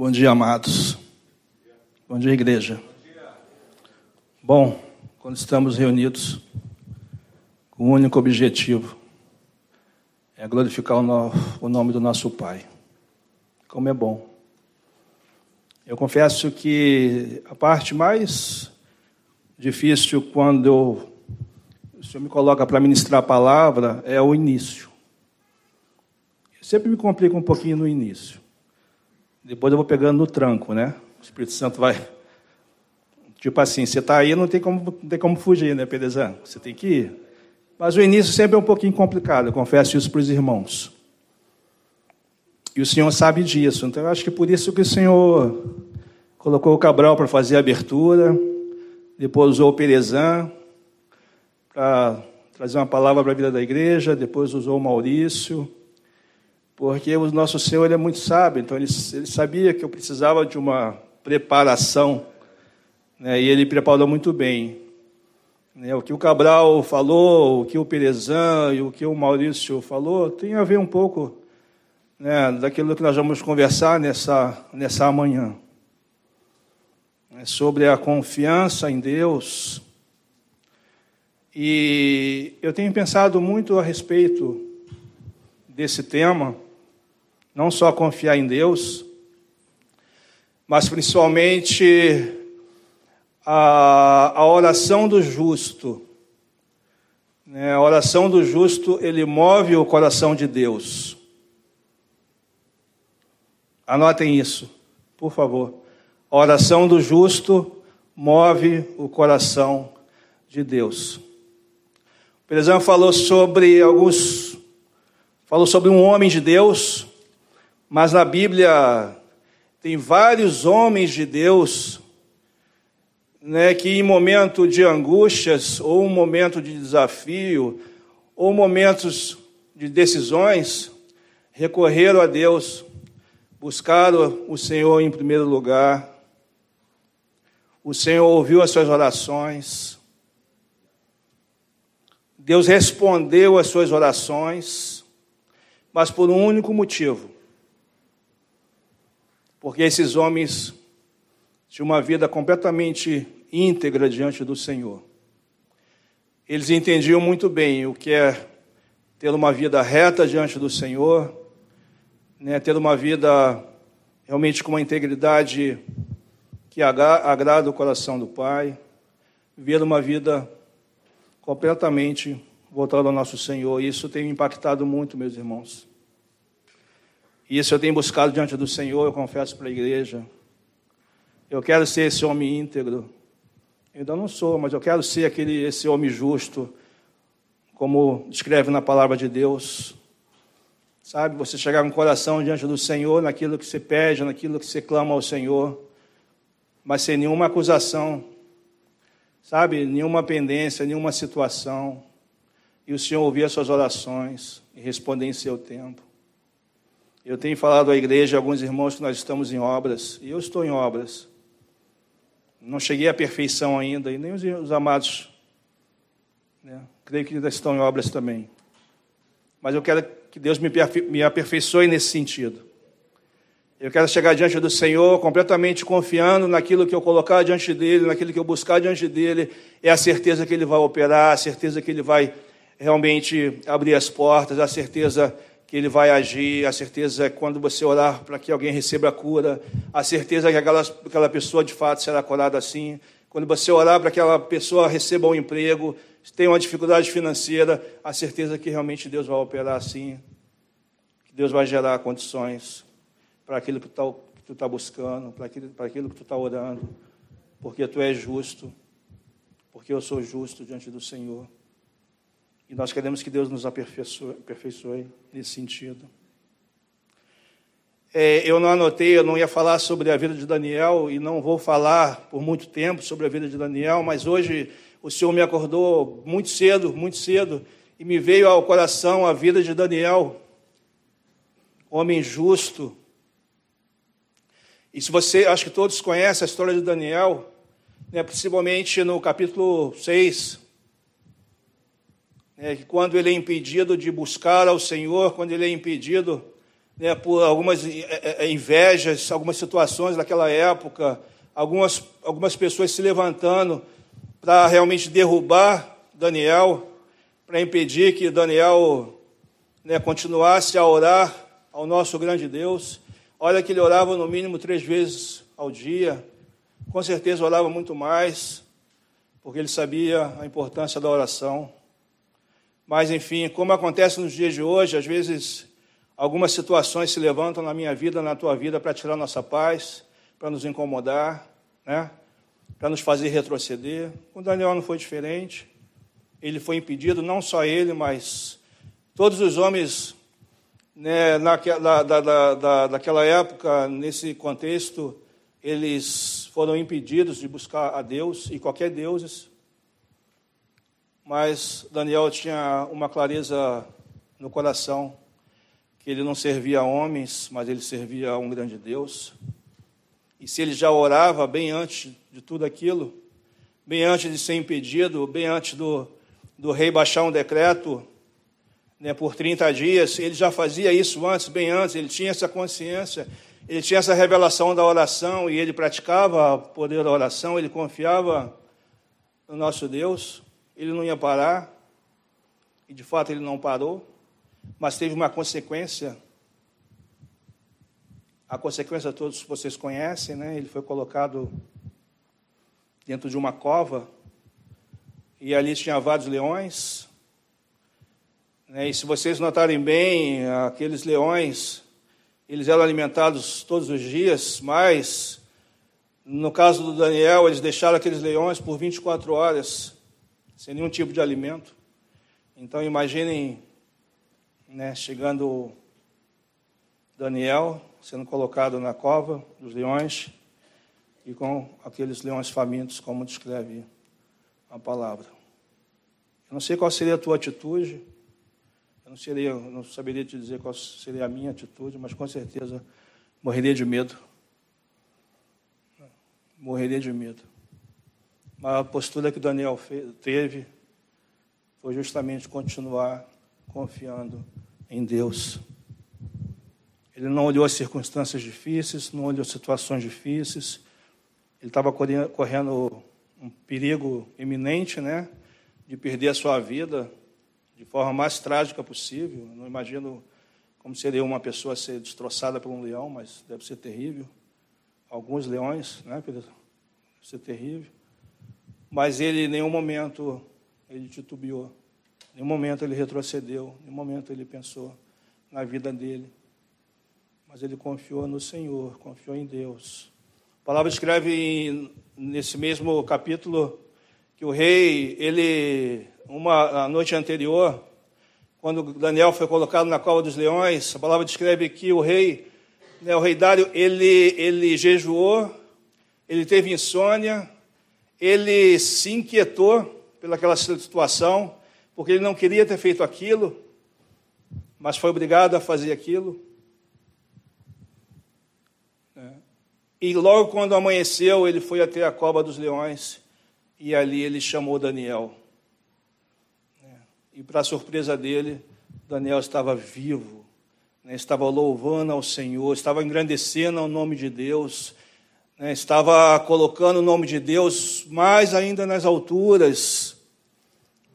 Bom dia, amados. Bom dia, igreja. Bom, quando estamos reunidos com um único objetivo, é glorificar o, no, o nome do nosso Pai. Como é bom. Eu confesso que a parte mais difícil quando eu, o Senhor me coloca para ministrar a palavra é o início. Eu sempre me complica um pouquinho no início. Depois eu vou pegando no tranco, né? O Espírito Santo vai. Tipo assim, você está aí, não tem como, não tem como fugir, né, Pedezão? Você tem que ir. Mas o início sempre é um pouquinho complicado, eu confesso isso para os irmãos. E o Senhor sabe disso. Então eu acho que por isso que o Senhor colocou o Cabral para fazer a abertura, depois usou o Perezan para trazer uma palavra para a vida da igreja, depois usou o Maurício, porque o nosso Senhor ele é muito sábio, então ele, ele sabia que eu precisava de uma preparação, né, e ele preparou muito bem. Né, o que o Cabral falou, o que o Perezan e o que o Maurício falou, tem a ver um pouco né, daquilo que nós vamos conversar nessa, nessa manhã. É sobre a confiança em Deus. E eu tenho pensado muito a respeito desse tema, não só confiar em Deus, mas principalmente a, a oração do justo. Né, a oração do justo, ele move o coração de Deus. Anotem isso, por favor. A oração do justo move o coração de Deus. O Perezão falou sobre alguns, falou sobre um homem de Deus, mas na Bíblia tem vários homens de Deus, né, que em momento de angústias, ou um momento de desafio, ou momentos de decisões, recorreram a Deus buscaram o Senhor em primeiro lugar. O Senhor ouviu as suas orações. Deus respondeu às suas orações, mas por um único motivo. Porque esses homens tinham uma vida completamente íntegra diante do Senhor. Eles entendiam muito bem o que é ter uma vida reta diante do Senhor, né, ter uma vida realmente com uma integridade que agrada o coração do Pai, viver uma vida completamente voltada ao nosso Senhor. Isso tem impactado muito, meus irmãos. Isso eu tenho buscado diante do Senhor, eu confesso para a igreja. Eu quero ser esse homem íntegro. Eu ainda não sou, mas eu quero ser aquele, esse homem justo, como descreve na palavra de Deus. Sabe, você chegar com o coração diante do Senhor, naquilo que você pede, naquilo que você clama ao Senhor, mas sem nenhuma acusação, sabe, nenhuma pendência, nenhuma situação, e o Senhor ouvir as suas orações e responder em seu tempo. Eu tenho falado à igreja, alguns irmãos, que nós estamos em obras, e eu estou em obras. Não cheguei à perfeição ainda, e nem os, os amados, né, creio que ainda estão em obras também. Mas eu quero que Deus me aperfeiçoe nesse sentido. Eu quero chegar diante do Senhor completamente confiando naquilo que eu colocar diante dele, naquilo que eu buscar diante dele, é a certeza que ele vai operar, a certeza que ele vai realmente abrir as portas, a certeza que ele vai agir, a certeza é quando você orar para que alguém receba a cura, a certeza que aquela, aquela pessoa de fato será curada assim, quando você orar para que aquela pessoa receba um emprego, tem uma dificuldade financeira, a certeza que realmente Deus vai operar assim, que Deus vai gerar condições para aquilo que, tá, tu está buscando, para aquilo, aquilo que tu está orando, porque tu és justo, porque eu sou justo diante do Senhor. E nós queremos que Deus nos aperfeiçoe, aperfeiçoe nesse sentido. É, eu não anotei, eu não ia falar sobre a vida de Daniel e não vou falar por muito tempo sobre a vida de Daniel, mas hoje o Senhor me acordou muito cedo, muito cedo, e me veio ao coração a vida de Daniel, homem justo. E se você, acho que todos conhecem a história de Daniel, né, principalmente no capítulo 6, né, quando ele é impedido de buscar ao Senhor, quando ele é impedido né, por algumas é, é, invejas, algumas situações daquela época, algumas, algumas pessoas se levantando para realmente derrubar Daniel, para impedir que Daniel né, continuasse a orar ao nosso grande Deus. Olha que ele orava no mínimo três vezes ao dia, com certeza orava muito mais, porque ele sabia a importância da oração. Mas, enfim, como acontece nos dias de hoje, às vezes Algumas situações se levantam na minha vida, na tua vida, para tirar nossa paz, para nos incomodar, né? para nos fazer retroceder. Com Daniel não foi diferente. Ele foi impedido, não só ele, mas todos os homens né, naquela, da, da, da, daquela época, nesse contexto, eles foram impedidos de buscar a Deus e qualquer deuses. Mas Daniel tinha uma clareza no coração que ele não servia a homens, mas ele servia a um grande Deus. E se ele já orava bem antes de tudo aquilo, bem antes de ser impedido, bem antes do, do rei baixar um decreto né, por 30 dias, ele já fazia isso antes, bem antes, ele tinha essa consciência, ele tinha essa revelação da oração e ele praticava o poder da oração, ele confiava no nosso Deus, ele não ia parar, e de fato ele não parou mas teve uma consequência. A consequência todos vocês conhecem, né? Ele foi colocado dentro de uma cova e ali tinha vários leões. Né? E se vocês notarem bem, aqueles leões, eles eram alimentados todos os dias, mas no caso do Daniel, eles deixaram aqueles leões por 24 horas, sem nenhum tipo de alimento. Então imaginem né, chegando Daniel, sendo colocado na cova dos leões, e com aqueles leões famintos, como descreve a palavra. Eu não sei qual seria a tua atitude, eu não, seria, não saberia te dizer qual seria a minha atitude, mas com certeza morreria de medo. Morreria de medo. Mas a postura que Daniel teve foi justamente continuar confiando em Deus. Ele não olhou as circunstâncias difíceis, não olhou situações difíceis. Ele estava correndo um perigo iminente, né, de perder a sua vida de forma mais trágica possível. Não imagino como seria uma pessoa ser destroçada por um leão, mas deve ser terrível. Alguns leões, né, deve ser terrível. Mas ele, em nenhum momento, ele titubeou. Em nenhum momento ele retrocedeu, em nenhum momento ele pensou na vida dele. Mas ele confiou no Senhor, confiou em Deus. A palavra escreve nesse mesmo capítulo que o rei, ele, uma noite anterior, quando Daniel foi colocado na cova dos leões, a palavra descreve que o rei, né, o rei Dário, ele, ele jejuou, ele teve insônia, ele se inquietou pelaquela situação, porque ele não queria ter feito aquilo, mas foi obrigado a fazer aquilo. É. E logo quando amanheceu, ele foi até a cova dos leões e ali ele chamou Daniel. É. E para surpresa dele, Daniel estava vivo, né? estava louvando ao Senhor, estava engrandecendo ao nome de Deus, né? estava colocando o nome de Deus mais ainda nas alturas.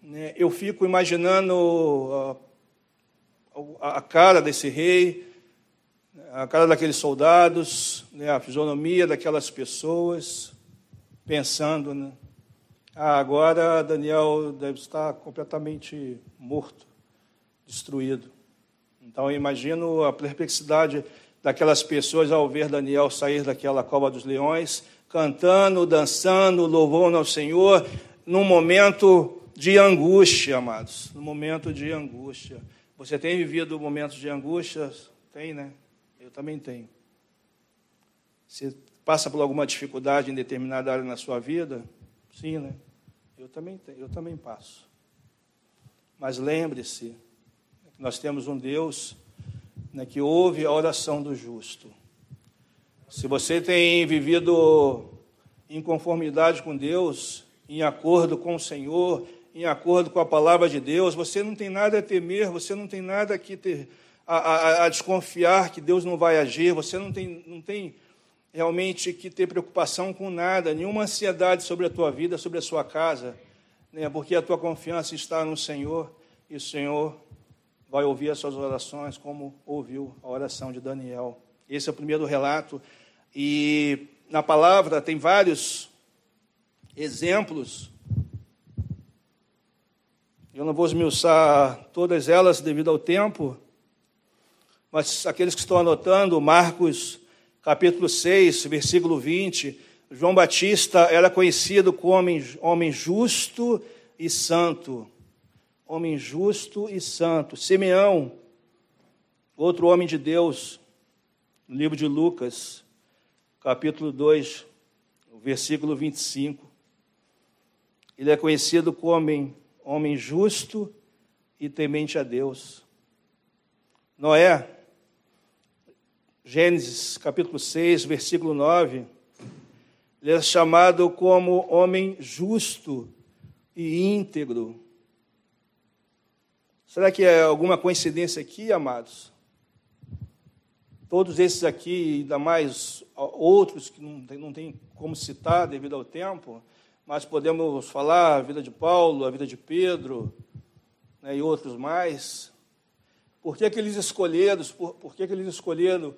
Né, eu fico imaginando a, a, cara desse rei, a cara daqueles soldados, né, a fisionomia daquelas pessoas, pensando, né, ah, agora Daniel deve estar completamente morto, destruído. Então eu imagino a perplexidade daquelas pessoas ao ver Daniel sair daquela cova dos leões, cantando, dançando, louvando ao Senhor, num momento de angústia, amados, no momento de angústia. Você tem vivido momentos de angústia? Tem, né? Eu também tenho. Você passa por alguma dificuldade em determinada área na sua vida? Sim, né? Eu também tenho, eu também passo. Mas lembre-se nós temos um Deus né, que ouve a oração do justo. Se você tem vivido em conformidade com Deus, em acordo com o Senhor, em acordo com a palavra de Deus, você não tem nada a temer, você não tem nada que ter, a, a, a, desconfiar que Deus não vai agir, você não tem, não tem realmente que ter preocupação com nada, nenhuma ansiedade sobre a tua vida, sobre a sua casa, né? porque a tua confiança está no Senhor e o Senhor vai ouvir as suas orações, como ouviu a oração de Daniel. Esse é o primeiro relato. E na palavra tem vários exemplos. Eu não vou esmiuçar todas elas devido ao tempo, mas aqueles que estão anotando, Marcos capítulo 6, versículo 20, João Batista era conhecido como homem, homem justo e santo homem justo e santo. Simeão, outro homem de Deus, no livro de Lucas, capítulo 2, versículo 25. Ele é conhecido como homem, homem justo e temente a Deus. Noé, Gênesis capítulo 6, versículo 9, ele é chamado como homem justo e íntegro. Será que é alguma coincidência aqui, amados? Todos esses aqui, ainda mais outros que não tem, não tem como citar devido ao tempo, mas podemos falar a vida de Paulo, a vida de Pedro né, e outros mais. Por que, que eles escolheram, por, por que, que eles escolheram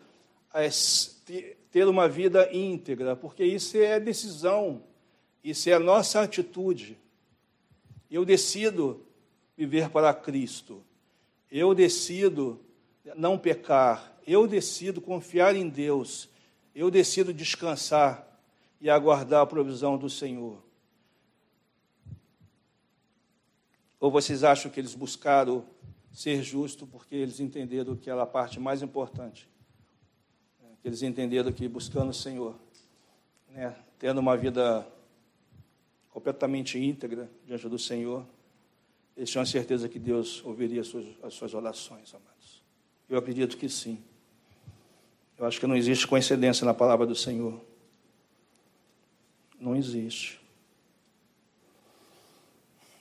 as, ter uma vida íntegra? Porque isso é decisão, isso é a nossa atitude. Eu decido viver para Cristo. Eu decido não pecar. Eu decido confiar em Deus. Eu decido descansar e aguardar a provisão do Senhor. Ou vocês acham que eles buscaram ser justo porque eles entenderam que era a parte mais importante? Que eles entenderam que buscando o Senhor, né, tendo uma vida completamente íntegra diante do Senhor, eles tinham a certeza que Deus ouviria as suas, as suas orações, amados. Eu acredito que sim. Eu acho que não existe coincidência na palavra do Senhor. Não existe.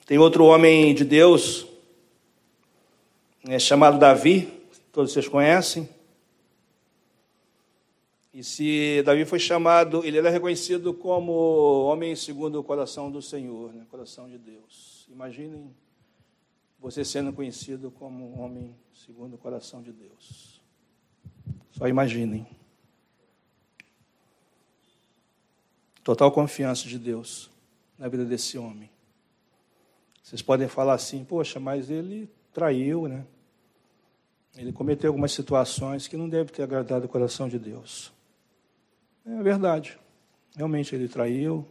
Tem outro homem de Deus, é chamado Davi, todos vocês conhecem. E se Davi foi chamado, ele era reconhecido como homem segundo o coração do Senhor, né? coração de Deus. Imaginem você sendo conhecido como um homem segundo o coração de Deus. Só imaginem. Total confiança de Deus na vida desse homem. Vocês podem falar assim, poxa, mas ele traiu, né? Ele cometeu algumas situações que não deve ter agradado o coração de Deus. É verdade. Realmente ele traiu.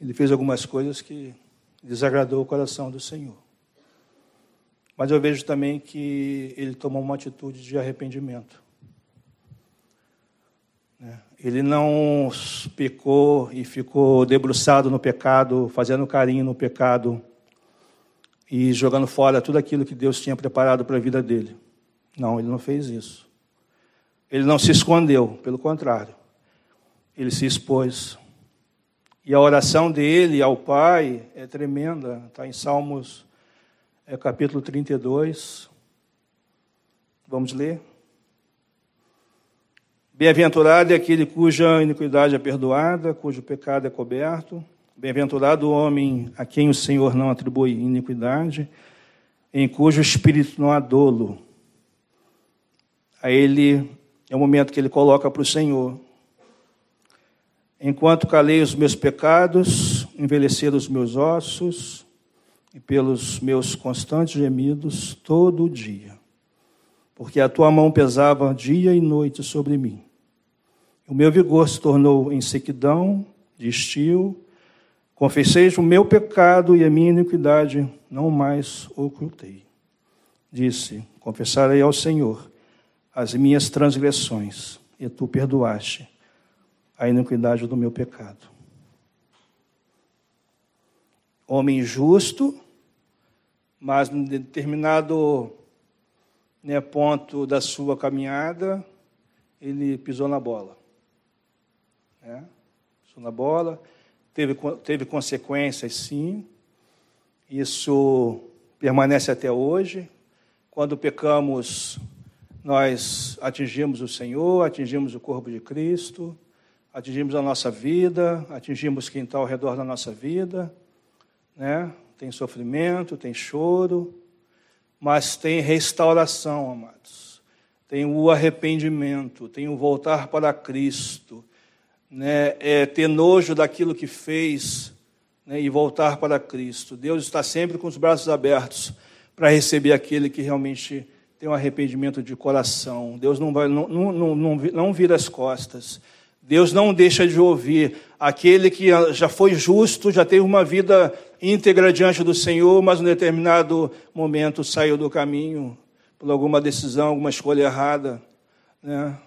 Ele fez algumas coisas que desagradou o coração do Senhor. Mas eu vejo também que ele tomou uma atitude de arrependimento. Né? Ele não pecou e ficou debruçado no pecado, fazendo carinho no pecado e jogando fora tudo aquilo que Deus tinha preparado para a vida dele. Não, ele não fez isso. Ele não se escondeu, pelo contrário. Ele se expôs. E a oração dele ao Pai é tremenda, está em Salmos é capítulo 32. Vamos ler? Bem-aventurado é aquele cuja iniquidade é perdoada, cujo pecado é coberto. Bem-aventurado o homem a quem o Senhor não atribui iniquidade, em cujo espírito não há dolo. A ele é o momento que ele coloca para o Senhor. Enquanto calei os meus pecados, envelheceram os meus ossos, e pelos meus constantes gemidos todo o dia, porque a tua mão pesava dia e noite sobre mim. O meu vigor se tornou em sequidão, de estio. Confessei o meu pecado e a minha iniquidade não mais ocultei. Disse: Confessarei ao Senhor as minhas transgressões, e tu perdoaste a iniquidade do meu pecado. Homem justo, mas em determinado né, ponto da sua caminhada, ele pisou na bola. Né? Pisou na bola, teve, teve consequências, sim. Isso permanece até hoje. Quando pecamos nós atingimos o Senhor, atingimos o corpo de Cristo, atingimos a nossa vida, atingimos quem está ao redor da nossa vida, né? Tem sofrimento, tem choro, mas tem restauração, amados. Tem o arrependimento, tem o voltar para Cristo, né? É ter nojo daquilo que fez né? e voltar para Cristo. Deus está sempre com os braços abertos para receber aquele que realmente tem um arrependimento de coração. Deus não, vai, não, não, não, não vira as costas. Deus não deixa de ouvir aquele que já foi justo, já teve uma vida íntegra diante do Senhor, mas em determinado momento saiu do caminho por alguma decisão, alguma escolha errada, né?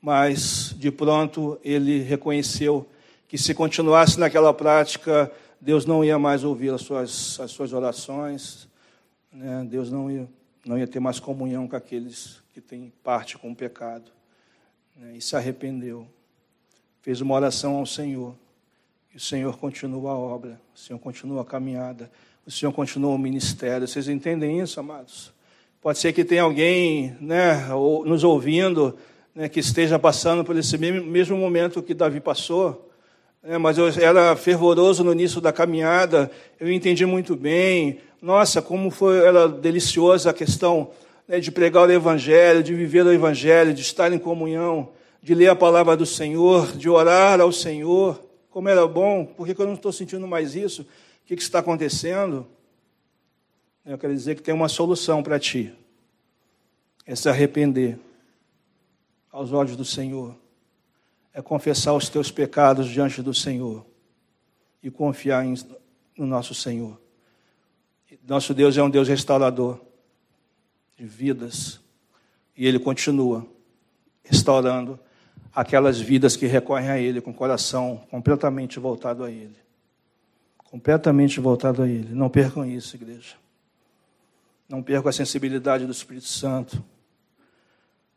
Mas de pronto ele reconheceu que se continuasse naquela prática, Deus não ia mais ouvir as suas, as suas orações, né? Deus não ia, não ia ter mais comunhão com aqueles que têm parte com o pecado, né? e se arrependeu fez uma oração ao Senhor. E o Senhor continua a obra, o Senhor continua a caminhada, o Senhor continua o ministério. Vocês entendem isso, amados? Pode ser que tenha alguém né, nos ouvindo né, que esteja passando por esse mesmo momento que Davi passou. Né, mas eu era fervoroso no início da caminhada, eu entendi muito bem. Nossa, como foi, era deliciosa a questão né, de pregar o Evangelho, de viver o Evangelho, de estar em comunhão de ler a palavra do Senhor, de orar ao Senhor. Como era bom, por que eu não estou sentindo mais isso? O que está acontecendo? Eu quero dizer que tem uma solução para ti. É se arrepender aos olhos do Senhor. É confessar os teus pecados diante do Senhor. E confiar em, no nosso Senhor. Nosso Deus é um Deus restaurador de vidas. E Ele continua restaurando aquelas vidas que recorrem a Ele com o coração completamente voltado a Ele. Completamente voltado a Ele. Não percam isso, igreja. Não percam a sensibilidade do Espírito Santo.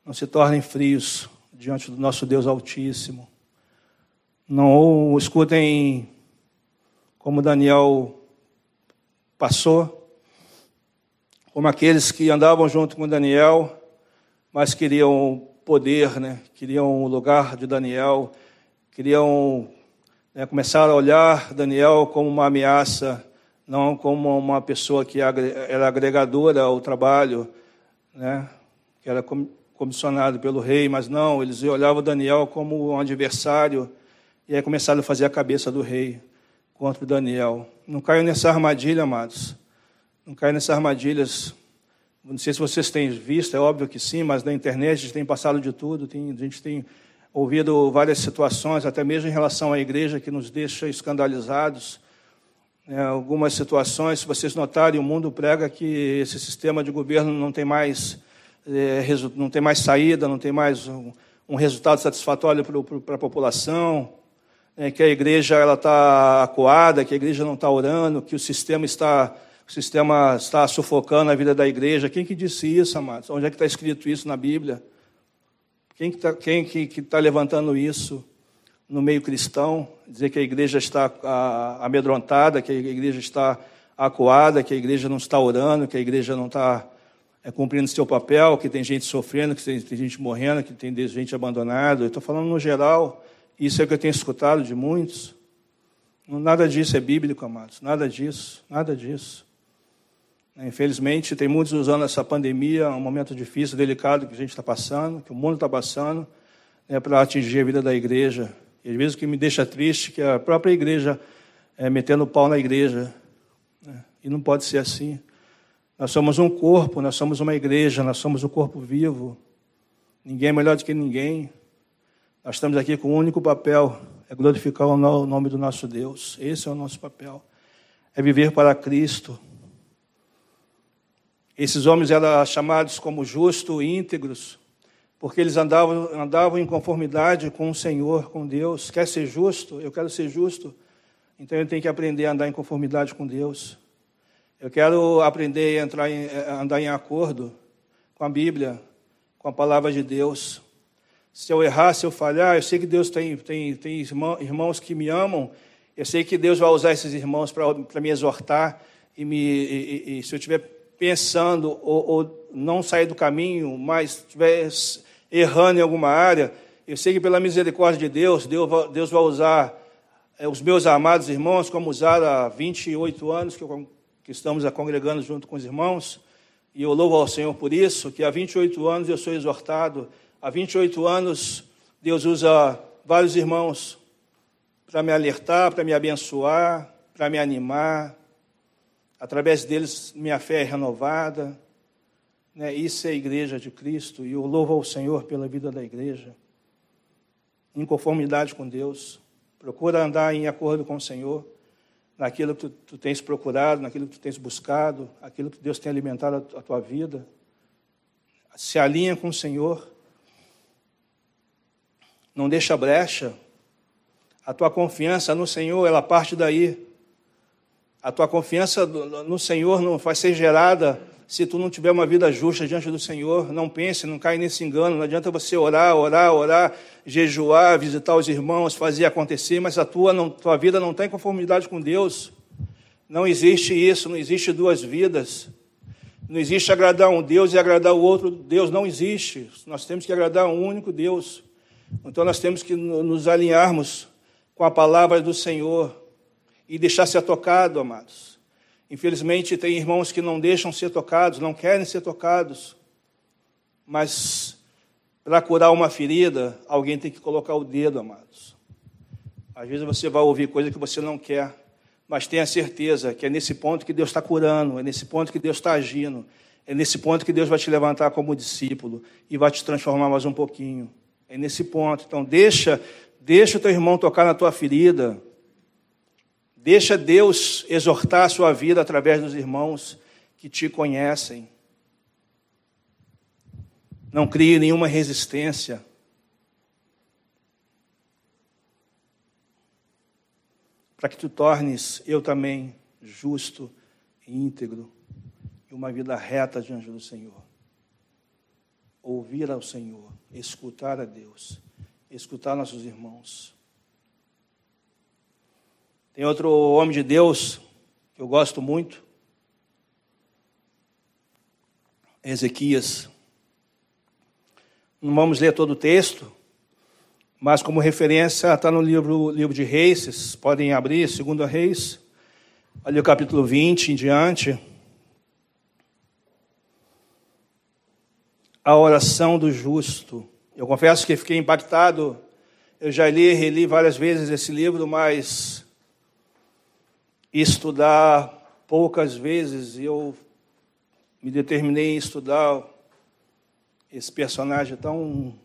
Não se tornem frios diante do nosso Deus Altíssimo. Não escutem como Daniel passou, como aqueles que andavam junto com Daniel, mas queriam poder, né? queriam o lugar de Daniel, queriam né, começar a olhar Daniel como uma ameaça, não como uma pessoa que era agregadora ao trabalho, né? que era comissionado pelo rei, mas não, eles olhavam Daniel como um adversário, e aí começaram a fazer a cabeça do rei contra Daniel. Não caiam nessa armadilha, amados. Não caiam nessas armadilhas não sei se vocês têm visto, é óbvio que sim, mas na internet a gente tem passado de tudo, tem, a gente tem ouvido várias situações, até mesmo em relação à igreja, que nos deixa escandalizados. É, algumas situações, se vocês notarem, o mundo prega que esse sistema de governo não tem mais, é, não tem mais saída, não tem mais um, um resultado satisfatório para a população, é, que a igreja está acuada, que a igreja não está orando, que o sistema está o sistema está sufocando a vida da igreja. Quem que disse isso, amados? Onde é que está escrito isso na Bíblia? Quem que está que, que, tá levantando isso no meio cristão? Dizer que a igreja está amedrontada, que a igreja está acuada, que a igreja não está orando, que a igreja não está é, cumprindo seu papel, que tem gente sofrendo, que tem, tem gente morrendo, que tem gente abandonada. Eu estou falando no geral, isso é o que eu tenho escutado de muitos. Nada disso é bíblico, amados. Nada disso, nada disso. Infelizmente, tem muitos usando essa pandemia, um momento difícil, delicado que a gente está passando, que o mundo está passando, né, para atingir a vida da igreja. E às vezes o que me deixa triste é que a própria igreja é metendo pau na igreja. Né? E não pode ser assim. Nós somos um corpo, nós somos uma igreja, nós somos um corpo vivo. Ninguém é melhor do que ninguém. Nós estamos aqui com um único papel, é glorificar o nome do nosso Deus. Esse é o nosso papel. É viver para Cristo esses homens eram chamados como justos e íntegros, porque eles andavam, andavam em conformidade com o Senhor, com Deus. Quer ser justo? Eu quero ser justo. Então eu tenho que aprender a andar em conformidade com Deus. Eu quero aprender a entrar em, andar em acordo com a Bíblia, com a palavra de Deus. Se eu errar, se eu falhar, eu sei que Deus tem, tem, tem irmãos que me amam. Eu sei que Deus vai usar esses irmãos para me exortar e, me, e, e se eu tiver pensando ou, ou não sair do caminho, mas estiver errando em alguma área, eu sei que pela misericórdia de Deus, Deus, Deus vai usar é, os meus amados irmãos, como usaram há 28 anos que, eu, que estamos congregando junto com os irmãos, e eu louvo ao Senhor por isso, que há 28 anos eu sou exortado, há 28 anos Deus usa vários irmãos para me alertar, para me abençoar, para me animar. Através deles, minha fé é renovada. Né? Isso é a igreja de Cristo, e eu louvo ao Senhor pela vida da igreja, em conformidade com Deus. Procura andar em acordo com o Senhor, naquilo que tu, tu tens procurado, naquilo que tu tens buscado, aquilo que Deus tem alimentado a, a tua vida. Se alinha com o Senhor. Não deixa brecha. A tua confiança no Senhor, ela parte daí. A tua confiança no Senhor não vai ser gerada se tu não tiver uma vida justa diante do Senhor, não pense, não cai nesse engano. Não adianta você orar, orar, orar, jejuar, visitar os irmãos, fazer acontecer, mas a tua, não, tua vida não está em conformidade com Deus. Não existe isso, não existe duas vidas. Não existe agradar um Deus e agradar o outro Deus, não existe. Nós temos que agradar um único Deus. Então nós temos que nos alinharmos com a palavra do Senhor e deixar ser tocado, amados. Infelizmente, tem irmãos que não deixam ser tocados, não querem ser tocados, mas para curar uma ferida, alguém tem que colocar o dedo, amados. Às vezes você vai ouvir coisa que você não quer, mas tenha certeza que é nesse ponto que Deus está curando, é nesse ponto que Deus está agindo, é nesse ponto que Deus vai te levantar como discípulo e vai te transformar mais um pouquinho. É nesse ponto. Então, deixa, deixa o teu irmão tocar na tua ferida. Deixa Deus exortar a sua vida através dos irmãos que te conhecem. Não crie nenhuma resistência. Para que tu tornes eu também justo e íntegro e uma vida reta diante do Senhor. Ouvir ao Senhor, escutar a Deus, escutar nossos irmãos tem outro homem de Deus que eu gosto muito, Ezequias. Não vamos ler todo o texto, mas como referência está no livro, livro de Reis, vocês podem abrir, segundo Reis, ali o capítulo 20 em diante. A oração do justo. Eu confesso que fiquei impactado, eu já li e reli várias vezes esse livro, mas estudar poucas vezes e eu me determinei em estudar esse personagem tão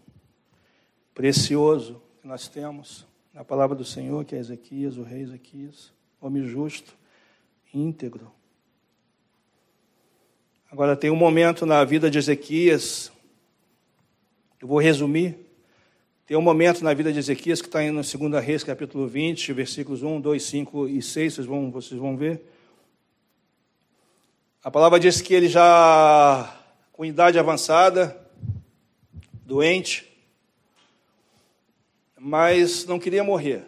precioso que nós temos na palavra do Senhor, que é Ezequias, o rei Ezequias, homem justo, íntegro. Agora tem um momento na vida de Ezequias, eu vou resumir, tem um momento na vida de Ezequias que está em 2 Reis, capítulo 20, versículos 1, 2, 5 e 6, vocês vão, vocês vão ver. A palavra diz que ele já, com idade avançada, doente, mas não queria morrer.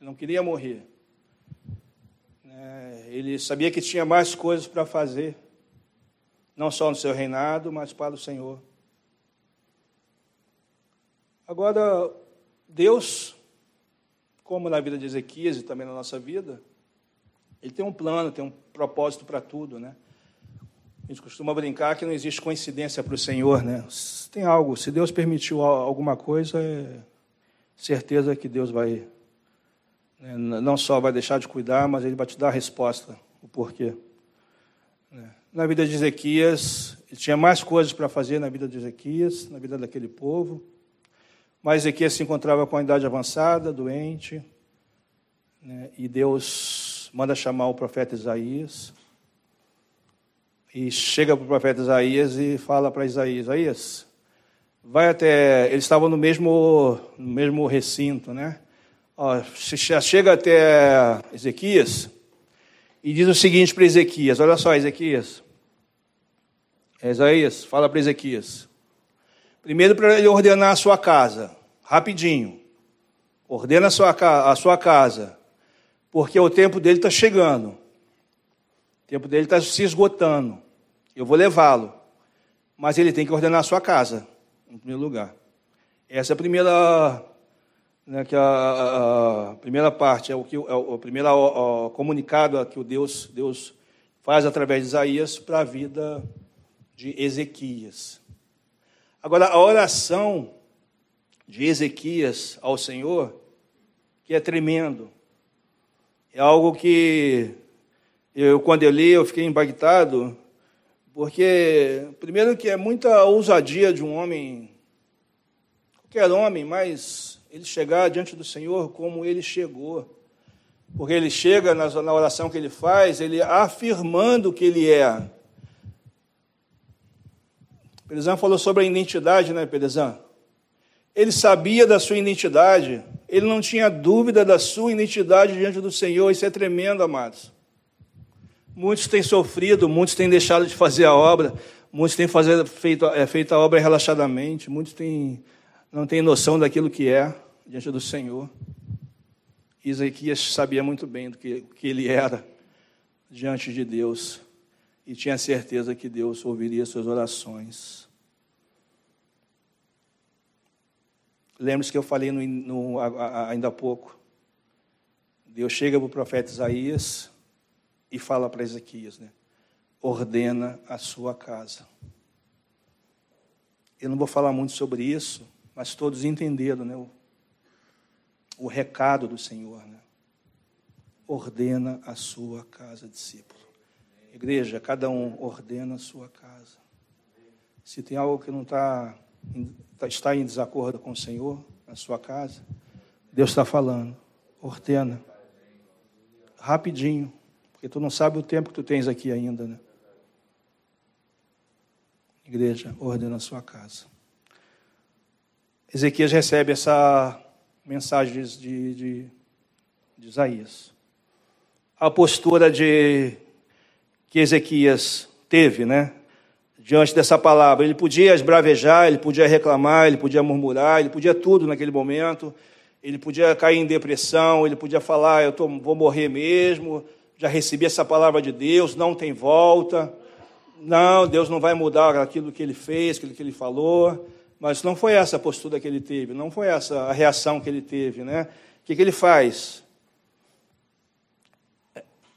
Não queria morrer. É, ele sabia que tinha mais coisas para fazer, não só no seu reinado, mas para o Senhor. Agora, Deus, como na vida de Ezequias e também na nossa vida, ele tem um plano, tem um propósito para tudo, né? A gente costuma brincar que não existe coincidência para o Senhor, né? Tem algo, se Deus permitiu alguma coisa, é certeza que Deus vai, né? não só vai deixar de cuidar, mas Ele vai te dar a resposta, o porquê. Né? Na vida de Ezequias, ele tinha mais coisas para fazer na vida de Ezequias, na vida daquele povo. Mas Ezequias se encontrava com a idade avançada, doente, né, e Deus manda chamar o profeta Isaías. E chega para o profeta Isaías e fala para Isaías: Isaías, vai até. Eles estavam no mesmo, no mesmo recinto, né? Ó, chega até Ezequias e diz o seguinte para Ezequias: Olha só, Ezequias. Isaías, fala para Ezequias: Primeiro, para ele ordenar a sua casa, rapidinho. Ordena a sua, a sua casa, porque o tempo dele está chegando. O tempo dele está se esgotando. eu vou levá-lo, mas ele tem que ordenar a sua casa, em primeiro lugar. Essa é a primeira, né, que a, a, a, primeira parte, é o que é o, primeiro comunicado que o Deus, Deus faz através de Isaías para a vida de Ezequias. Agora, a oração de Ezequias ao Senhor, que é tremendo, é algo que eu, quando eu li, eu fiquei impactado, porque, primeiro, que é muita ousadia de um homem, qualquer homem, mas ele chegar diante do Senhor como ele chegou. Porque ele chega na oração que ele faz, ele afirmando que ele é. Perezan falou sobre a identidade, né, Perezan? Ele sabia da sua identidade, ele não tinha dúvida da sua identidade diante do Senhor, isso é tremendo, amados. Muitos têm sofrido, muitos têm deixado de fazer a obra, muitos têm fazer, feito, é, feito a obra relaxadamente, muitos têm, não têm noção daquilo que é diante do Senhor. Isaías sabia muito bem do que, que ele era diante de Deus e tinha certeza que Deus ouviria suas orações. Lembre-se que eu falei no, no, ainda há pouco. Deus chega para o profeta Isaías e fala para Ezequias, né? Ordena a sua casa. Eu não vou falar muito sobre isso, mas todos entenderam, né? O, o recado do Senhor, né? Ordena a sua casa, discípulo. Igreja, cada um ordena a sua casa. Se tem algo que não está, tá, está em desacordo com o Senhor, na sua casa, Deus está falando. Ordena. Rapidinho. Porque tu não sabe o tempo que tu tens aqui ainda, né? Igreja, ordena a sua casa. Ezequias recebe essa mensagem de, de, de Isaías. A postura de que Ezequias teve, né? Diante dessa palavra, ele podia esbravejar, ele podia reclamar, ele podia murmurar, ele podia tudo naquele momento. Ele podia cair em depressão, ele podia falar: Eu tô, vou morrer mesmo, já recebi essa palavra de Deus, não tem volta. Não, Deus não vai mudar aquilo que ele fez, aquilo que ele falou. Mas não foi essa a postura que ele teve, não foi essa a reação que ele teve, né? O que, que ele faz?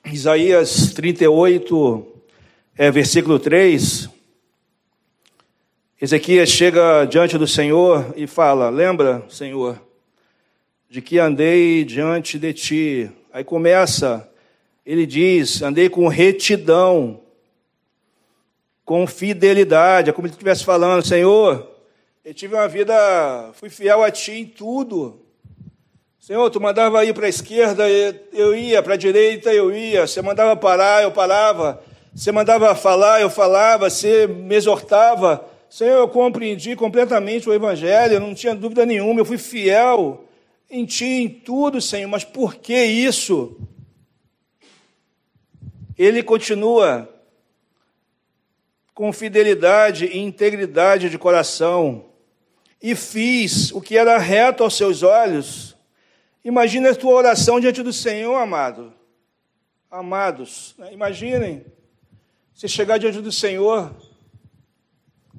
Isaías 38, é, versículo 3. Ezequias chega diante do Senhor e fala: Lembra, Senhor, de que andei diante de ti. Aí começa ele diz: andei com retidão, com fidelidade. É como se estivesse falando: Senhor, eu tive uma vida, fui fiel a Ti em tudo. Senhor, tu mandava ir para a esquerda, eu ia, para a direita, eu ia. Você mandava parar, eu parava. Você mandava falar, eu falava. Você me exortava. Senhor, eu compreendi completamente o Evangelho, não tinha dúvida nenhuma, eu fui fiel em Ti, em tudo, Senhor. Mas por que isso? ele continua com fidelidade e integridade de coração, e fiz o que era reto aos seus olhos. Imagina a tua oração diante do Senhor, amado. Amados, né? imaginem, você chegar diante do Senhor,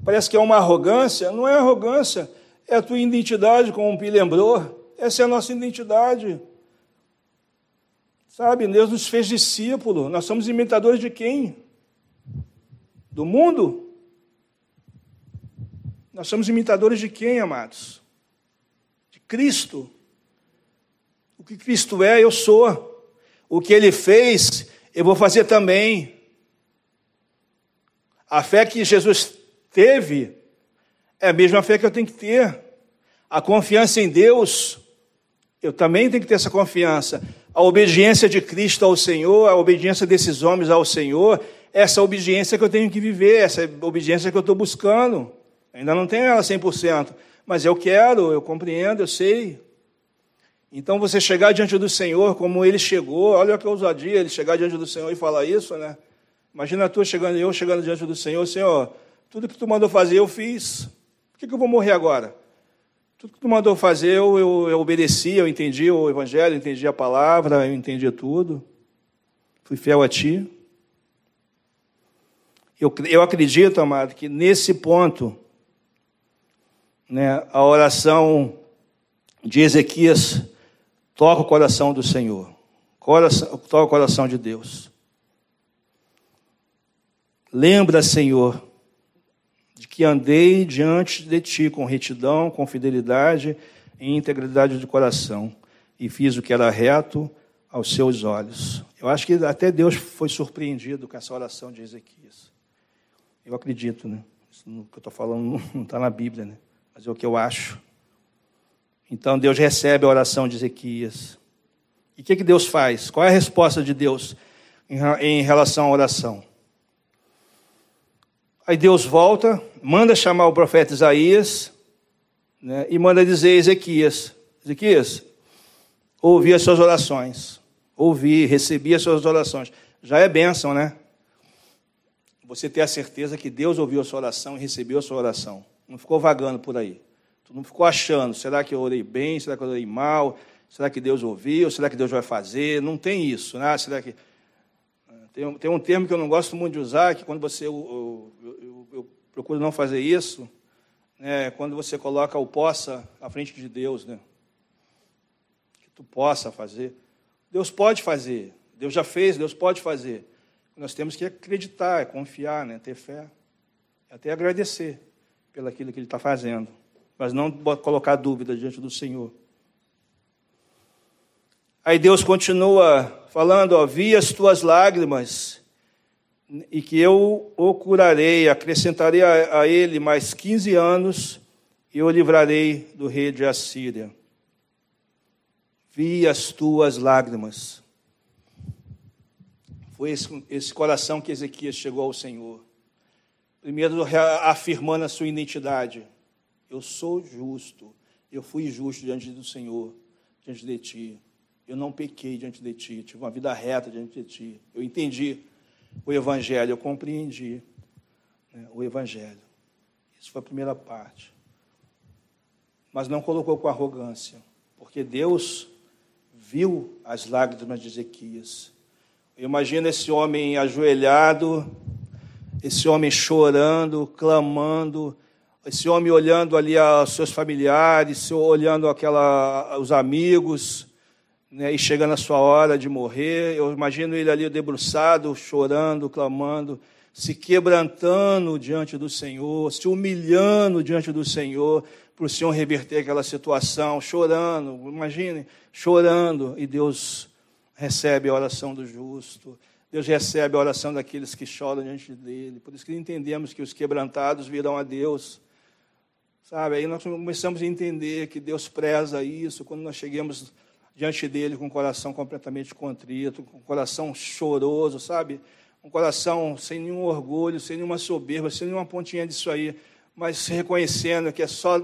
parece que é uma arrogância, não é arrogância, é a tua identidade, como o Pi lembrou, essa é a nossa identidade. Sabe, Deus nos fez discípulo. Nós somos imitadores de quem? Do mundo? Nós somos imitadores de quem, amados? De Cristo. O que Cristo é, eu sou. O que ele fez, eu vou fazer também. A fé que Jesus teve é a mesma fé que eu tenho que ter. A confiança em Deus, eu também tenho que ter essa confiança a obediência de Cristo ao Senhor, a obediência desses homens ao Senhor, essa obediência que eu tenho que viver, essa obediência que eu estou buscando. Ainda não tenho ela 100%, mas eu quero, eu compreendo, eu sei. Então você chegar diante do Senhor como ele chegou, olha que ousadia ele chegar diante do Senhor e falar isso, né? Imagina tu chegando, eu chegando diante do Senhor, Senhor, tudo que tu mandou fazer eu fiz. Por que, que eu vou morrer agora? Tudo que tu mandou fazer, eu, eu, eu obedeci, eu entendi o Evangelho, entendi a palavra, eu entendi tudo. Fui fiel a ti. Eu, eu acredito, amado, que nesse ponto, né, a oração de Ezequias toca o coração do Senhor, coração, toca o coração de Deus. Lembra, Senhor, de que andei diante de ti com retidão, com fidelidade e integridade de coração, e fiz o que era reto aos seus olhos. Eu acho que até Deus foi surpreendido com essa oração de Ezequias. Eu acredito, né? Isso que eu estou falando não está na Bíblia, né? Mas é o que eu acho. Então Deus recebe a oração de Ezequias. E o que, que Deus faz? Qual é a resposta de Deus em relação à oração? Aí Deus volta, manda chamar o profeta Isaías né, e manda dizer a Ezequias: Ezequias, ouvi as suas orações, ouvi, recebi as suas orações. Já é bênção, né? Você ter a certeza que Deus ouviu a sua oração e recebeu a sua oração. Não ficou vagando por aí. Tu não ficou achando, será que eu orei bem, será que eu orei mal, será que Deus ouviu, será que Deus vai fazer? Não tem isso, né? Será que tem, tem um termo que eu não gosto muito de usar, que quando você. Eu, eu, eu, eu procuro não fazer isso, né, quando você coloca o possa à frente de Deus, né? Que tu possa fazer. Deus pode fazer. Deus já fez, Deus pode fazer. Nós temos que acreditar, confiar, né, ter fé. Até agradecer pelo aquilo que Ele está fazendo. Mas não colocar dúvida diante do Senhor. Aí Deus continua falando: ó, vi as tuas lágrimas e que eu o curarei, acrescentarei a, a ele mais 15 anos e o livrarei do rei de Assíria. Vi as tuas lágrimas. Foi esse, esse coração que Ezequias chegou ao Senhor. Primeiro, afirmando a sua identidade. Eu sou justo. Eu fui justo diante do Senhor, diante de ti. Eu não pequei diante de ti, tive uma vida reta diante de ti. Eu entendi o Evangelho, eu compreendi né, o Evangelho. Isso foi a primeira parte. Mas não colocou com arrogância, porque Deus viu as lágrimas de Ezequias. Eu imagino esse homem ajoelhado, esse homem chorando, clamando, esse homem olhando ali aos seus familiares, olhando aquela, os amigos, né, e chegando a sua hora de morrer, eu imagino ele ali debruçado, chorando, clamando, se quebrantando diante do Senhor, se humilhando diante do Senhor, para o Senhor reverter aquela situação, chorando, imagine, chorando, e Deus recebe a oração do justo, Deus recebe a oração daqueles que choram diante dele, por isso que entendemos que os quebrantados virão a Deus, sabe? Aí nós começamos a entender que Deus preza isso, quando nós chegamos diante dele com o coração completamente contrito, com o coração choroso, sabe? Um coração sem nenhum orgulho, sem nenhuma soberba, sem nenhuma pontinha disso aí, mas reconhecendo que é só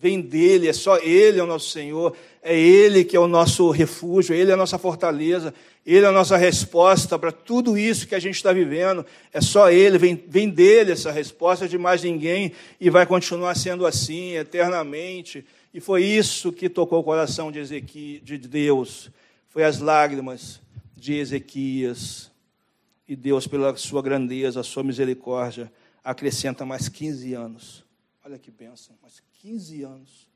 vem dele, é só ele é o nosso Senhor, é ele que é o nosso refúgio, ele é a nossa fortaleza, ele é a nossa resposta para tudo isso que a gente está vivendo, é só ele, vem, vem dele essa resposta de mais ninguém e vai continuar sendo assim eternamente. E foi isso que tocou o coração de, de Deus. Foi as lágrimas de Ezequias. E Deus, pela sua grandeza, a sua misericórdia, acrescenta mais 15 anos. Olha que bênção, mais 15 anos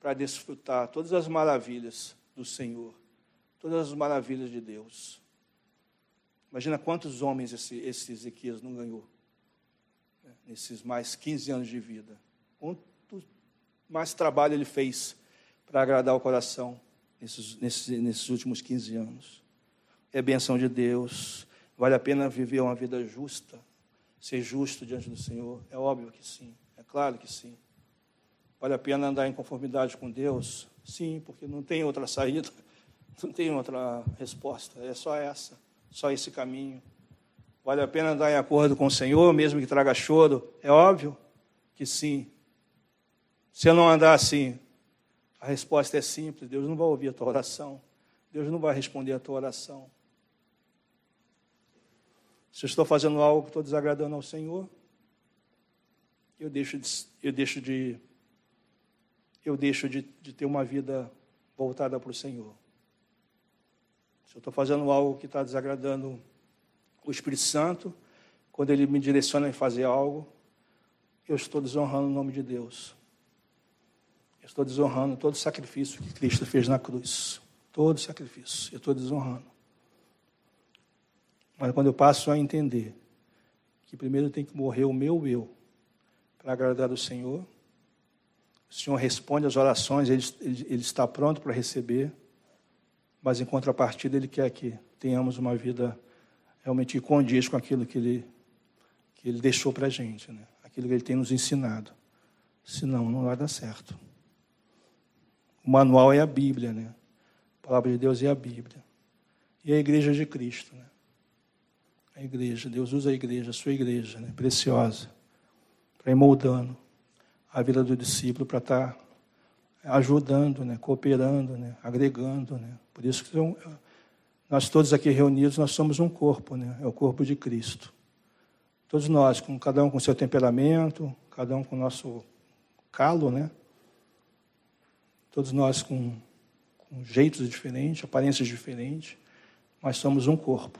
para desfrutar todas as maravilhas do Senhor, todas as maravilhas de Deus. Imagina quantos homens esse, esse Ezequias não ganhou né, nesses mais 15 anos de vida mais trabalho ele fez para agradar o coração nesses, nesses, nesses últimos 15 anos. É benção de Deus. Vale a pena viver uma vida justa, ser justo diante do Senhor? É óbvio que sim, claro que sim. Vale a pena andar em conformidade com Deus? Sim, porque não tem outra saída, não tem outra resposta, é só essa, só esse caminho. Vale a pena andar em acordo com o Senhor, mesmo que traga choro? É óbvio que sim. Se eu não andar assim, a resposta é simples: Deus não vai ouvir a tua oração. Deus não vai responder a tua oração. Se eu estou fazendo algo que estou desagradando ao Senhor, eu deixo de, eu deixo de, eu deixo de, de ter uma vida voltada para o Senhor. Se eu estou fazendo algo que está desagradando o Espírito Santo, quando Ele me direciona em fazer algo, eu estou desonrando o nome de Deus. Eu estou desonrando todo o sacrifício que Cristo fez na cruz. Todo sacrifício. Eu estou desonrando. Mas quando eu passo a entender que primeiro tem que morrer o meu eu para agradar o Senhor, o Senhor responde às orações, ele, ele, ele está pronto para receber, mas em contrapartida Ele quer que tenhamos uma vida realmente condiz com aquilo que Ele, que ele deixou para a gente, né? aquilo que Ele tem nos ensinado. Senão, não vai dar certo. O manual é a Bíblia, né? A palavra de Deus é a Bíblia. E a igreja de Cristo, né? A igreja, Deus usa a igreja, a sua igreja, né? preciosa, para ir moldando a vida do discípulo, para estar tá ajudando, né? cooperando, né? agregando. Né? Por isso que nós todos aqui reunidos, nós somos um corpo, né? é o corpo de Cristo. Todos nós, com cada um com seu temperamento, cada um com o nosso calo, né? Todos nós com, com jeitos diferentes, aparências diferentes, mas somos um corpo.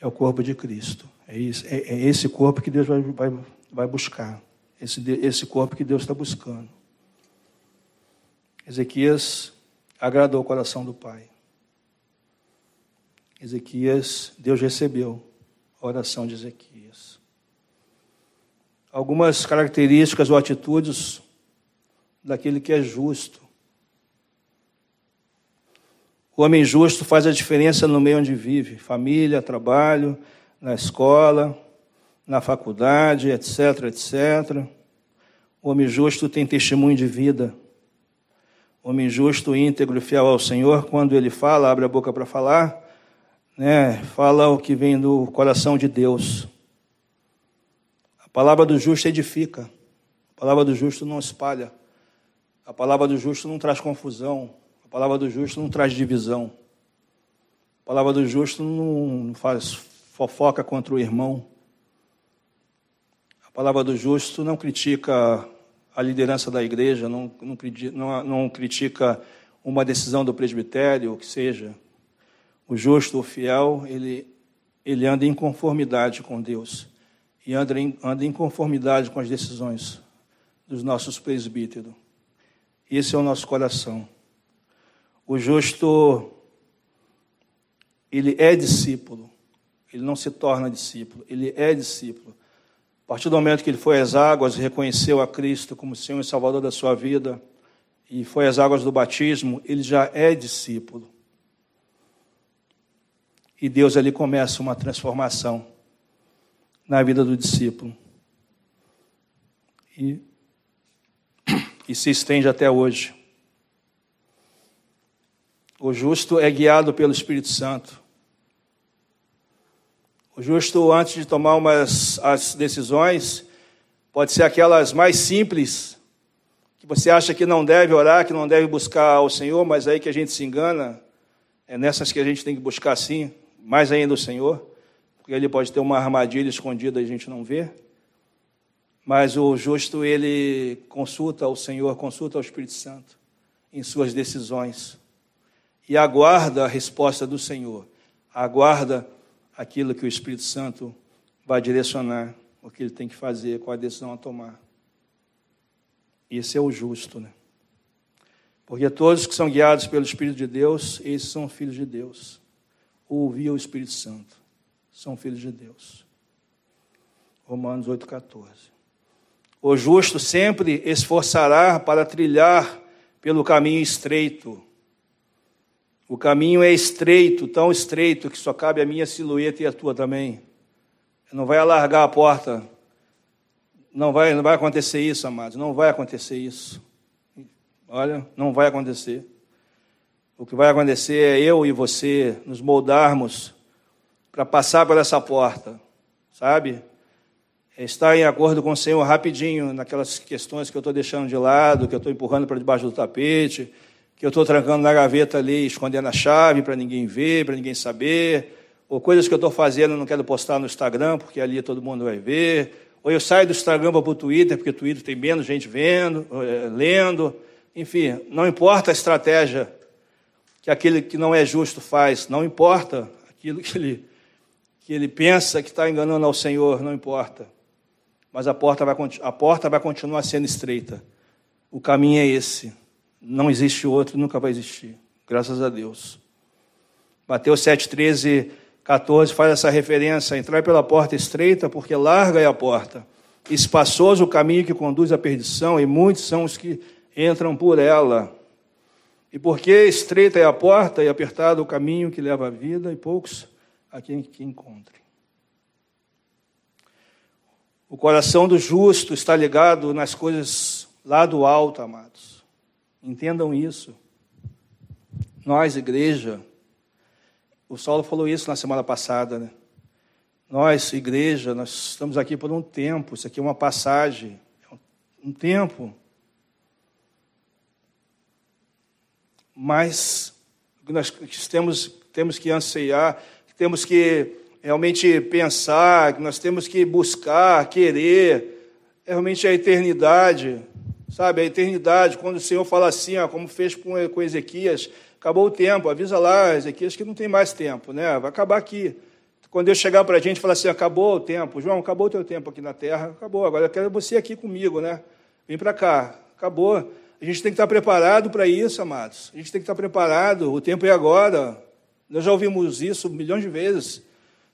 É o corpo de Cristo. É, isso, é, é esse corpo que Deus vai, vai, vai buscar. Esse, esse corpo que Deus está buscando. Ezequias agradou o coração do Pai. Ezequias, Deus recebeu a oração de Ezequias. Algumas características ou atitudes daquele que é justo. O homem justo faz a diferença no meio onde vive, família, trabalho, na escola, na faculdade, etc, etc. O homem justo tem testemunho de vida. O homem justo, íntegro e fiel ao Senhor, quando ele fala, abre a boca para falar, né, fala o que vem do coração de Deus. A palavra do justo edifica. A palavra do justo não espalha. A palavra do justo não traz confusão. A palavra do justo não traz divisão. A palavra do justo não faz fofoca contra o irmão. A palavra do justo não critica a liderança da igreja, não, não, não, critica uma decisão do presbitério, o que seja. O justo, o fiel, ele, ele anda em conformidade com Deus e anda em, anda em conformidade com as decisões dos nossos presbíteros. Esse é o nosso coração. O justo, ele é discípulo, ele não se torna discípulo, ele é discípulo. Partir do momento que ele foi às águas, reconheceu a Cristo como Senhor e Salvador da sua vida, e foi às águas do batismo, ele já é discípulo. E Deus ali começa uma transformação na vida do discípulo. E, e se estende até hoje. O justo é guiado pelo Espírito Santo. O justo, antes de tomar umas as decisões, pode ser aquelas mais simples, que você acha que não deve orar, que não deve buscar o Senhor, mas aí que a gente se engana. É nessas que a gente tem que buscar sim, mais ainda o Senhor, porque ele pode ter uma armadilha escondida e a gente não vê. Mas o justo, ele consulta o Senhor, consulta o Espírito Santo em suas decisões e aguarda a resposta do Senhor, aguarda aquilo que o Espírito Santo vai direcionar, o que ele tem que fazer, qual a decisão a tomar. Esse é o justo, né? Porque todos que são guiados pelo Espírito de Deus, esses são filhos de Deus. Ouvir o Espírito Santo, são filhos de Deus. Romanos 8,14. O justo sempre esforçará para trilhar pelo caminho estreito o caminho é estreito, tão estreito, que só cabe a minha silhueta e a tua também. Não vai alargar a porta. Não vai, não vai acontecer isso, amados. Não vai acontecer isso. Olha, não vai acontecer. O que vai acontecer é eu e você nos moldarmos para passar por essa porta, sabe? É estar em acordo com o Senhor rapidinho naquelas questões que eu estou deixando de lado, que eu estou empurrando para debaixo do tapete, que eu estou trancando na gaveta ali, escondendo a chave para ninguém ver, para ninguém saber, ou coisas que eu estou fazendo não quero postar no Instagram, porque ali todo mundo vai ver, ou eu saio do Instagram para o Twitter, porque o Twitter tem menos gente vendo, eh, lendo, enfim, não importa a estratégia que aquele que não é justo faz, não importa aquilo que ele, que ele pensa que está enganando ao Senhor, não importa. Mas a porta, vai, a porta vai continuar sendo estreita. O caminho é esse. Não existe outro, nunca vai existir. Graças a Deus. Mateus 7, 13, 14 faz essa referência. Entrar pela porta estreita, porque larga é a porta. Espaçoso o caminho que conduz à perdição, e muitos são os que entram por ela. E porque estreita é a porta e apertado o caminho que leva à vida, e poucos a quem que encontre. O coração do justo está ligado nas coisas lá do alto, amados. Entendam isso. Nós, igreja, o Saulo falou isso na semana passada, né? Nós, igreja, nós estamos aqui por um tempo, isso aqui é uma passagem, é um tempo. Mas nós temos, temos que anseiar temos que realmente pensar, nós temos que buscar, querer, é realmente a eternidade, sabe? A eternidade, quando o Senhor fala assim, ó, como fez com, com Ezequias, acabou o tempo, avisa lá, Ezequias, que não tem mais tempo, né? Vai acabar aqui. Quando Deus chegar para a gente e falar assim, acabou o tempo, João, acabou o teu tempo aqui na terra, acabou, agora eu quero você aqui comigo, né? Vem para cá, acabou. A gente tem que estar preparado para isso, amados. A gente tem que estar preparado, o tempo é agora. Nós já ouvimos isso milhões de vezes,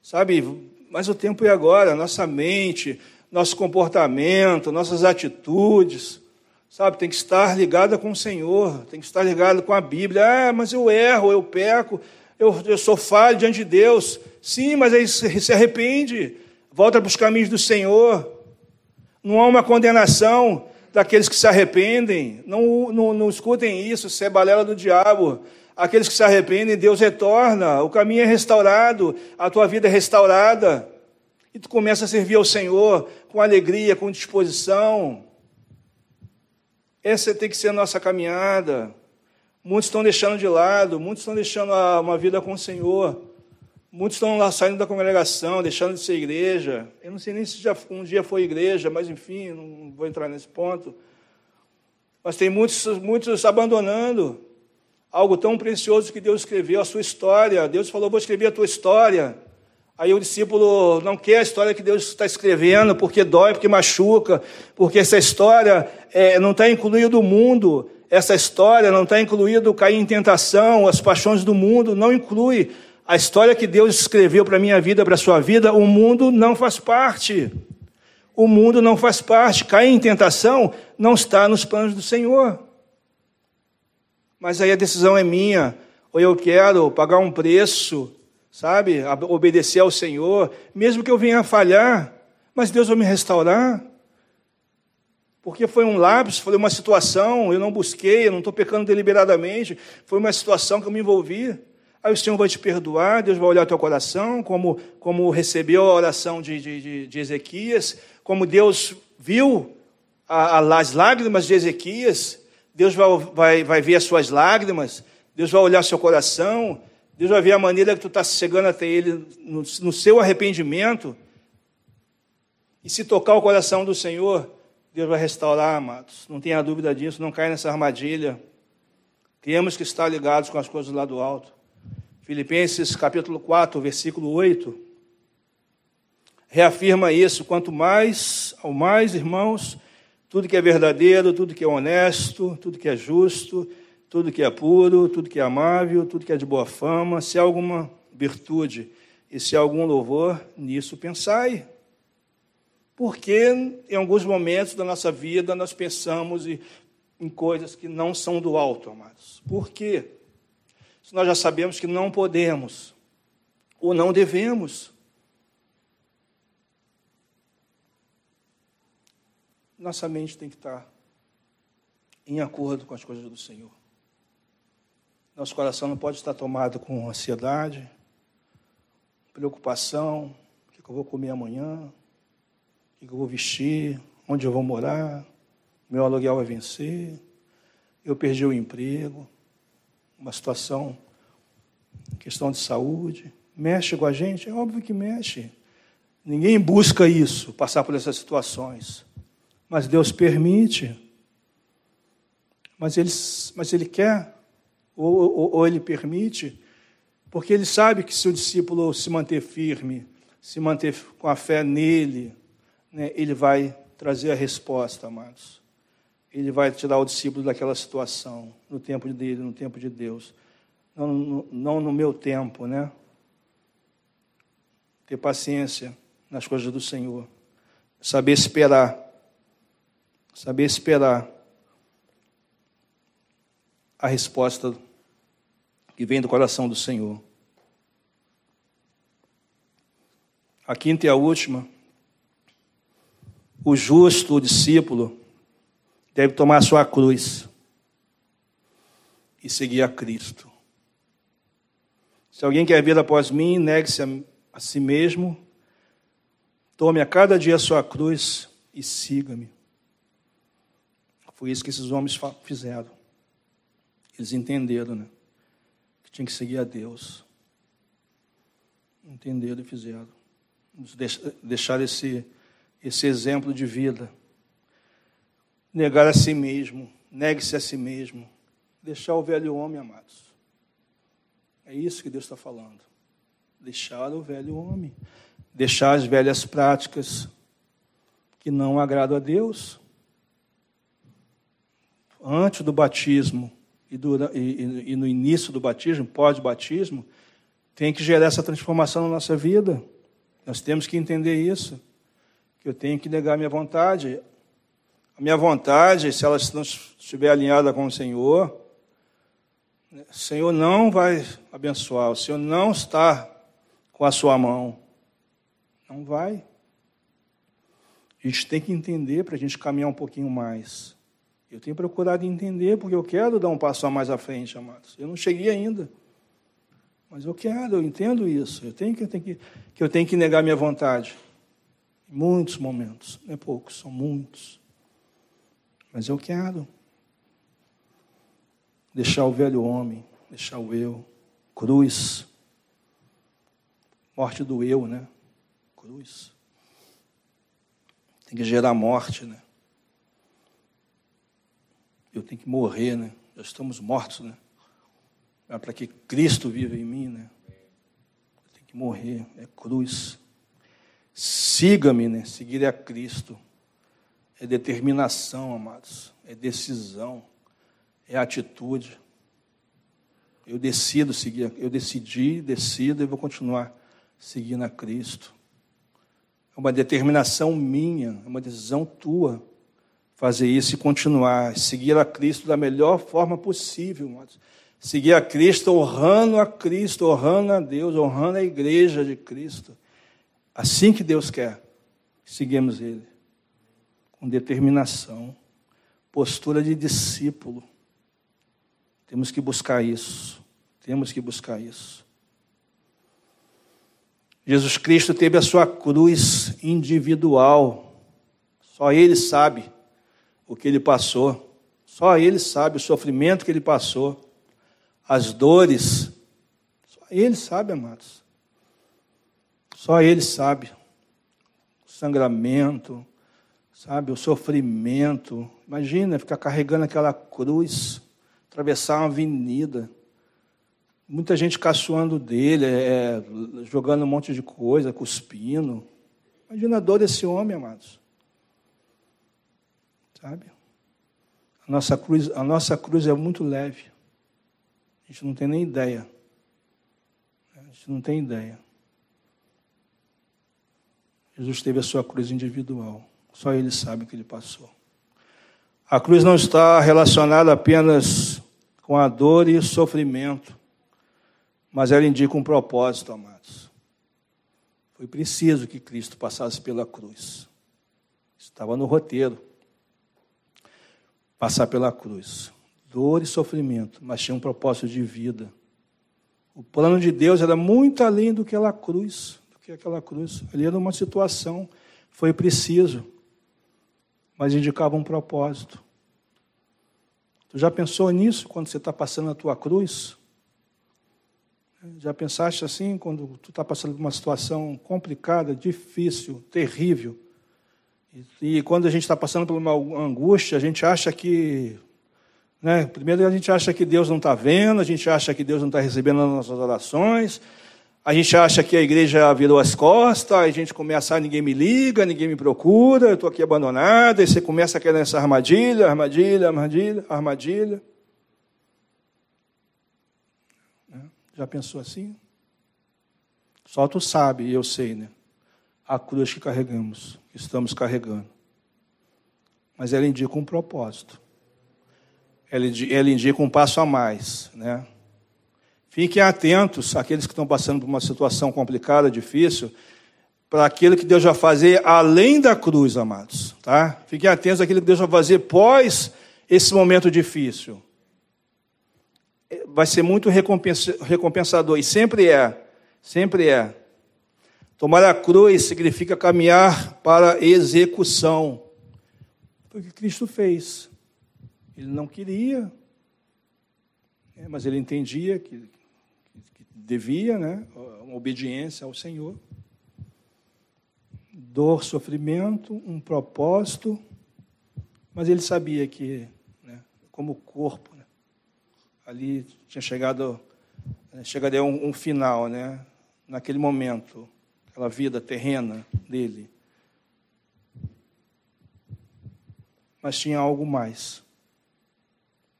sabe? Mas o tempo é agora, nossa mente, nosso comportamento, nossas atitudes, sabe? Tem que estar ligada com o Senhor, tem que estar ligado com a Bíblia. Ah, mas eu erro, eu peco, eu, eu sou falho diante de Deus. Sim, mas aí se arrepende, volta para os caminhos do Senhor. Não há uma condenação daqueles que se arrependem. Não, não, não escutem isso, isso é balela do diabo. Aqueles que se arrependem, Deus retorna, o caminho é restaurado, a tua vida é restaurada. E tu começa a servir ao Senhor com alegria, com disposição. Essa tem que ser a nossa caminhada. Muitos estão deixando de lado, muitos estão deixando uma vida com o Senhor. Muitos estão lá saindo da congregação, deixando de ser igreja. Eu não sei nem se já um dia foi igreja, mas enfim, não vou entrar nesse ponto. Mas tem muitos, muitos abandonando algo tão precioso que Deus escreveu, a sua história. Deus falou: Vou escrever a tua história. Aí o discípulo não quer a história que Deus está escrevendo, porque dói, porque machuca, porque essa história é, não está incluído o mundo, essa história não está incluído cair em tentação, as paixões do mundo, não inclui. A história que Deus escreveu para a minha vida, para a sua vida, o mundo não faz parte. O mundo não faz parte. Cair em tentação não está nos planos do Senhor. Mas aí a decisão é minha. Ou eu quero pagar um preço, sabe? Obedecer ao Senhor, mesmo que eu venha a falhar, mas Deus vai me restaurar. Porque foi um lápis, foi uma situação, eu não busquei, eu não estou pecando deliberadamente, foi uma situação que eu me envolvi. Aí o Senhor vai te perdoar, Deus vai olhar o teu coração, como, como recebeu a oração de, de, de Ezequias, como Deus viu a, a, as lágrimas de Ezequias, Deus vai, vai, vai ver as suas lágrimas, Deus vai olhar seu coração, Deus vai ver a maneira que tu está chegando até Ele no, no seu arrependimento. E se tocar o coração do Senhor, Deus vai restaurar, amados. Não tenha dúvida disso, não caia nessa armadilha. Temos que estar ligados com as coisas lá do alto. Filipenses capítulo 4, versículo 8, reafirma isso. Quanto mais, ao mais, irmãos, tudo que é verdadeiro, tudo que é honesto, tudo que é justo, tudo que é puro, tudo que é amável, tudo que é de boa fama, se há alguma virtude e se há algum louvor, nisso pensai. Porque em alguns momentos da nossa vida nós pensamos em coisas que não são do alto, amados. Por quê? Se nós já sabemos que não podemos ou não devemos. nossa mente tem que estar em acordo com as coisas do Senhor. Nosso coração não pode estar tomado com ansiedade, preocupação, o que eu vou comer amanhã, o que eu vou vestir, onde eu vou morar, meu aluguel vai vencer, eu perdi o emprego, uma situação, questão de saúde, mexe com a gente? É óbvio que mexe. Ninguém busca isso, passar por essas situações. Mas Deus permite. Mas Ele, mas ele quer, ou, ou, ou Ele permite, porque Ele sabe que se o discípulo se manter firme se manter com a fé nele, né, ele vai trazer a resposta, amados. Ele vai tirar o discípulo daquela situação, no tempo dele, no tempo de Deus. Não, no, não no meu tempo, né? Ter paciência nas coisas do Senhor. Saber esperar. Saber esperar a resposta que vem do coração do Senhor. A quinta e a última. O justo, o discípulo, deve tomar sua cruz e seguir a Cristo. Se alguém quer vir após mim, negue-se a, a si mesmo, tome a cada dia a sua cruz e siga-me. Foi isso que esses homens fizeram. Eles entenderam, né? Que tinha que seguir a Deus. Entenderam e fizeram. Deixar esse, esse exemplo de vida. Negar a si mesmo. Negue-se a si mesmo. Deixar o velho homem, amados. É isso que Deus está falando. Deixar o velho homem. Deixar as velhas práticas que não agradam a Deus. Antes do batismo, e, e, e no início do batismo, pós-batismo, tem que gerar essa transformação na nossa vida. Nós temos que entender isso. Que eu tenho que negar a minha vontade. A minha vontade, se ela não estiver alinhada com o Senhor, o Senhor não vai abençoar, o Senhor não está com a sua mão. Não vai. A gente tem que entender para a gente caminhar um pouquinho mais. Eu tenho procurado entender, porque eu quero dar um passo a mais à frente, amados. Eu não cheguei ainda. Mas eu quero, eu entendo isso. Eu tenho que, eu tenho que, que eu tenho que negar minha vontade. Em muitos momentos. Não é poucos, são muitos. Mas eu quero. Deixar o velho homem, deixar o eu. Cruz. Morte do eu, né? Cruz. Tem que gerar morte, né? Eu tenho que morrer, né? Já estamos mortos, né? É para que Cristo viva em mim, né? Eu tenho que morrer, é cruz. Siga-me, né? Seguir a Cristo. É determinação, amados. É decisão. É atitude. Eu decido seguir, eu decidi, decido e vou continuar seguindo a Cristo. É uma determinação minha, é uma decisão tua fazer isso e continuar, seguir a Cristo da melhor forma possível. Seguir a Cristo honrando a Cristo, honrando a Deus, honrando a igreja de Cristo. Assim que Deus quer, seguimos Ele. Com determinação, postura de discípulo. Temos que buscar isso. Temos que buscar isso. Jesus Cristo teve a sua cruz individual. Só Ele sabe o que ele passou. Só ele sabe o sofrimento que ele passou, as dores. Só ele sabe, amados. Só ele sabe. O sangramento, sabe, o sofrimento. Imagina ficar carregando aquela cruz, atravessar uma avenida. Muita gente caçoando dele, é, jogando um monte de coisa, cuspindo. Imagina a dor desse homem, amados. Sabe? A nossa cruz, a nossa cruz é muito leve. A gente não tem nem ideia. A gente não tem ideia. Jesus teve a sua cruz individual. Só ele sabe o que ele passou. A cruz não está relacionada apenas com a dor e o sofrimento, mas ela indica um propósito, amados. Foi preciso que Cristo passasse pela cruz. Estava no roteiro passar pela cruz. Dor e sofrimento, mas tinha um propósito de vida. O plano de Deus era muito além do que aquela cruz, do que aquela cruz. Ali era uma situação, foi preciso, mas indicava um propósito. Tu já pensou nisso quando você está passando a tua cruz? Já pensaste assim quando tu está passando por uma situação complicada, difícil, terrível? E, quando a gente está passando por uma angústia, a gente acha que. Né, primeiro, a gente acha que Deus não está vendo, a gente acha que Deus não está recebendo as nossas orações, A gente acha que a igreja virou as costas, a gente começa, ah, ninguém me liga, ninguém me procura, eu estou aqui abandonado, e você começa a querer essa armadilha, armadilha, armadilha, armadilha. Né? Já pensou assim? Só tu sabe, e eu sei, né? A cruz que carregamos, estamos carregando. Mas ela indica um propósito. Ela indica um passo a mais, né? Fiquem atentos, aqueles que estão passando por uma situação complicada, difícil, para aquilo que Deus vai fazer além da cruz, amados. Tá? Fiquem atentos àquilo que Deus vai fazer pós esse momento difícil. Vai ser muito recompensador, e sempre é. Sempre é. Tomar a cruz significa caminhar para execução. Foi o que Cristo fez. Ele não queria, é, mas ele entendia que, devia, né? Uma obediência ao Senhor. Dor, sofrimento, um propósito, mas ele sabia que, né, como corpo, né, ali tinha chegado, né, chegaria um, um final, né? Naquele momento, aquela vida terrena dele. Mas tinha algo mais.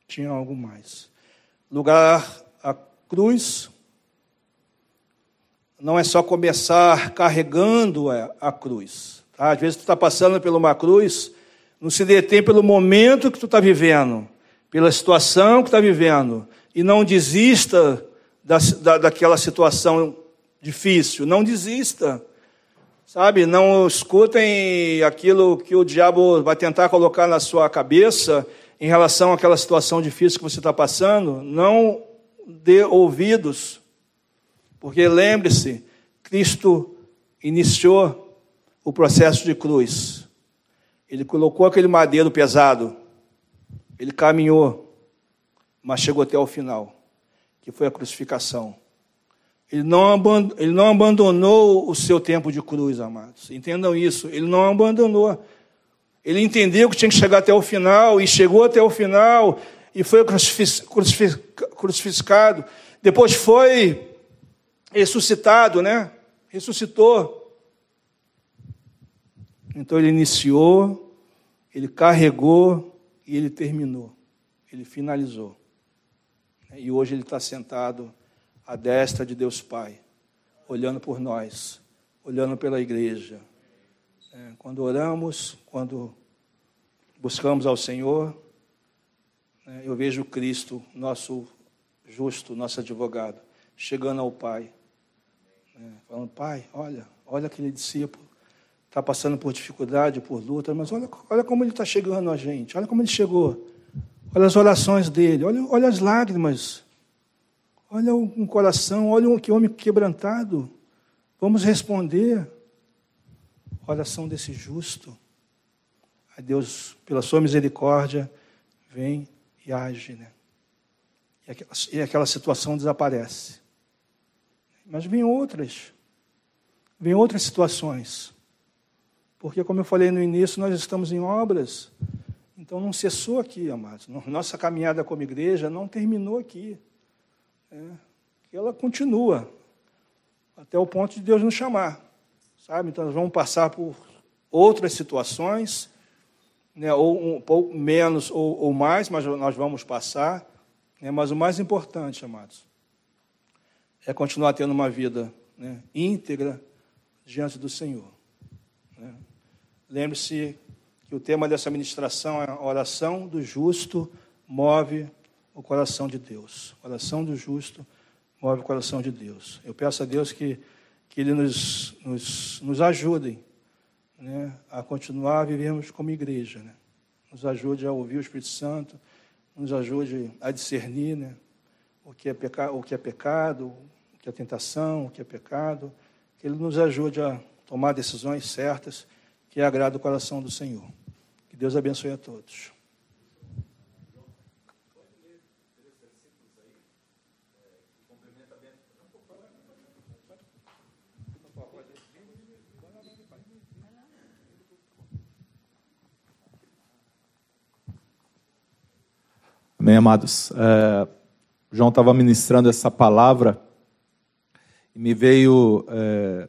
Tinha algo mais. Lugar a cruz não é só começar carregando a cruz. Tá? Às vezes tu está passando por uma cruz, não se detém pelo momento que tu está vivendo, pela situação que está vivendo, e não desista da, da, daquela situação difícil. Não desista. Sabe, não escutem aquilo que o diabo vai tentar colocar na sua cabeça em relação àquela situação difícil que você está passando. Não dê ouvidos porque lembre-se, Cristo iniciou o processo de cruz. Ele colocou aquele madeiro pesado, ele caminhou, mas chegou até o final, que foi a crucificação. Ele não, ele não abandonou o seu tempo de cruz, amados. Entendam isso. Ele não abandonou. Ele entendeu que tinha que chegar até o final, e chegou até o final, e foi crucificado. Depois foi ressuscitado, né? Ressuscitou. Então ele iniciou, ele carregou e ele terminou. Ele finalizou. E hoje ele está sentado à destra de Deus Pai, olhando por nós, olhando pela igreja. É, quando oramos, quando buscamos ao Senhor, né, eu vejo Cristo, nosso justo, nosso advogado, chegando ao Pai é, falando, pai, olha, olha aquele discípulo, está passando por dificuldade, por luta, mas olha, olha como ele está chegando a gente, olha como ele chegou, olha as orações dele, olha, olha as lágrimas, olha um coração, olha um que homem quebrantado. Vamos responder. Oração desse justo. A Deus, pela sua misericórdia, vem e age, né? E aquela, e aquela situação desaparece. Mas vem outras. Vem outras situações. Porque, como eu falei no início, nós estamos em obras. Então não cessou aqui, amados. Nossa caminhada como igreja não terminou aqui. É, ela continua até o ponto de Deus nos chamar. Sabe? Então nós vamos passar por outras situações, né, ou um pouco menos ou, ou mais, mas nós vamos passar. Né, mas o mais importante, amados, é continuar tendo uma vida né, íntegra diante do Senhor. Né? Lembre-se que o tema dessa ministração é a oração do justo move o coração de Deus. A oração do justo move o coração de Deus. Eu peço a Deus que, que Ele nos, nos, nos ajude né, a continuar a vivermos como igreja. Né? Nos ajude a ouvir o Espírito Santo, nos ajude a discernir né, o, que é peca, o que é pecado, que é tentação, o que é pecado, que Ele nos ajude a tomar decisões certas que agradam o coração do Senhor. Que Deus abençoe a todos. Amém, amados. É, João estava ministrando essa palavra e me veio é,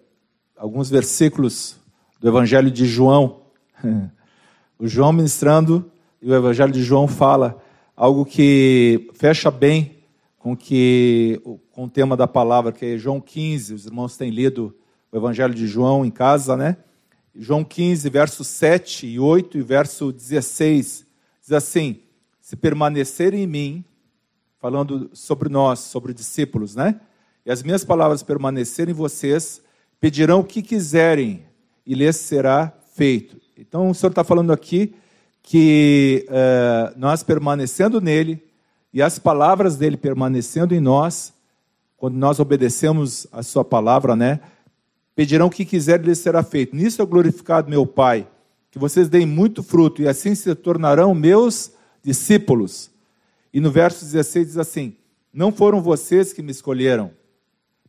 alguns versículos do Evangelho de João. o João ministrando e o Evangelho de João fala algo que fecha bem com que com o tema da palavra, que é João 15. Os irmãos têm lido o Evangelho de João em casa, né? João 15, verso 7 e 8 e verso 16, diz assim: Se permanecerem em mim, falando sobre nós, sobre discípulos, né? E as minhas palavras permanecerem em vocês, pedirão o que quiserem e lhes será feito. Então o Senhor está falando aqui que uh, nós permanecendo nele e as palavras dele permanecendo em nós, quando nós obedecemos a sua palavra, né? Pedirão o que quiser e lhes será feito. Nisso é glorificado meu Pai, que vocês deem muito fruto e assim se tornarão meus discípulos. E no verso 16 diz assim: Não foram vocês que me escolheram,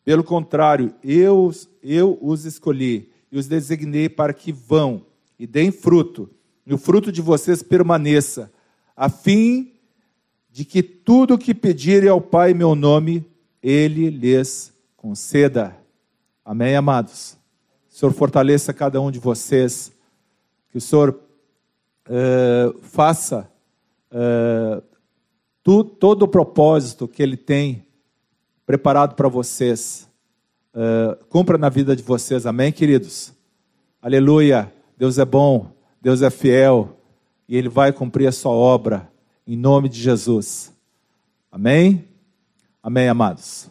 pelo contrário, eu, eu os escolhi e os designei para que vão e deem fruto, e o fruto de vocês permaneça, a fim de que tudo o que pedirem ao Pai em meu nome, Ele lhes conceda. Amém, amados? O Senhor fortaleça cada um de vocês, que o Senhor uh, faça uh, tu, todo o propósito que Ele tem preparado para vocês, uh, cumpra na vida de vocês, amém, queridos? Aleluia, Deus é bom, Deus é fiel, e Ele vai cumprir a sua obra, em nome de Jesus. Amém? Amém, amados.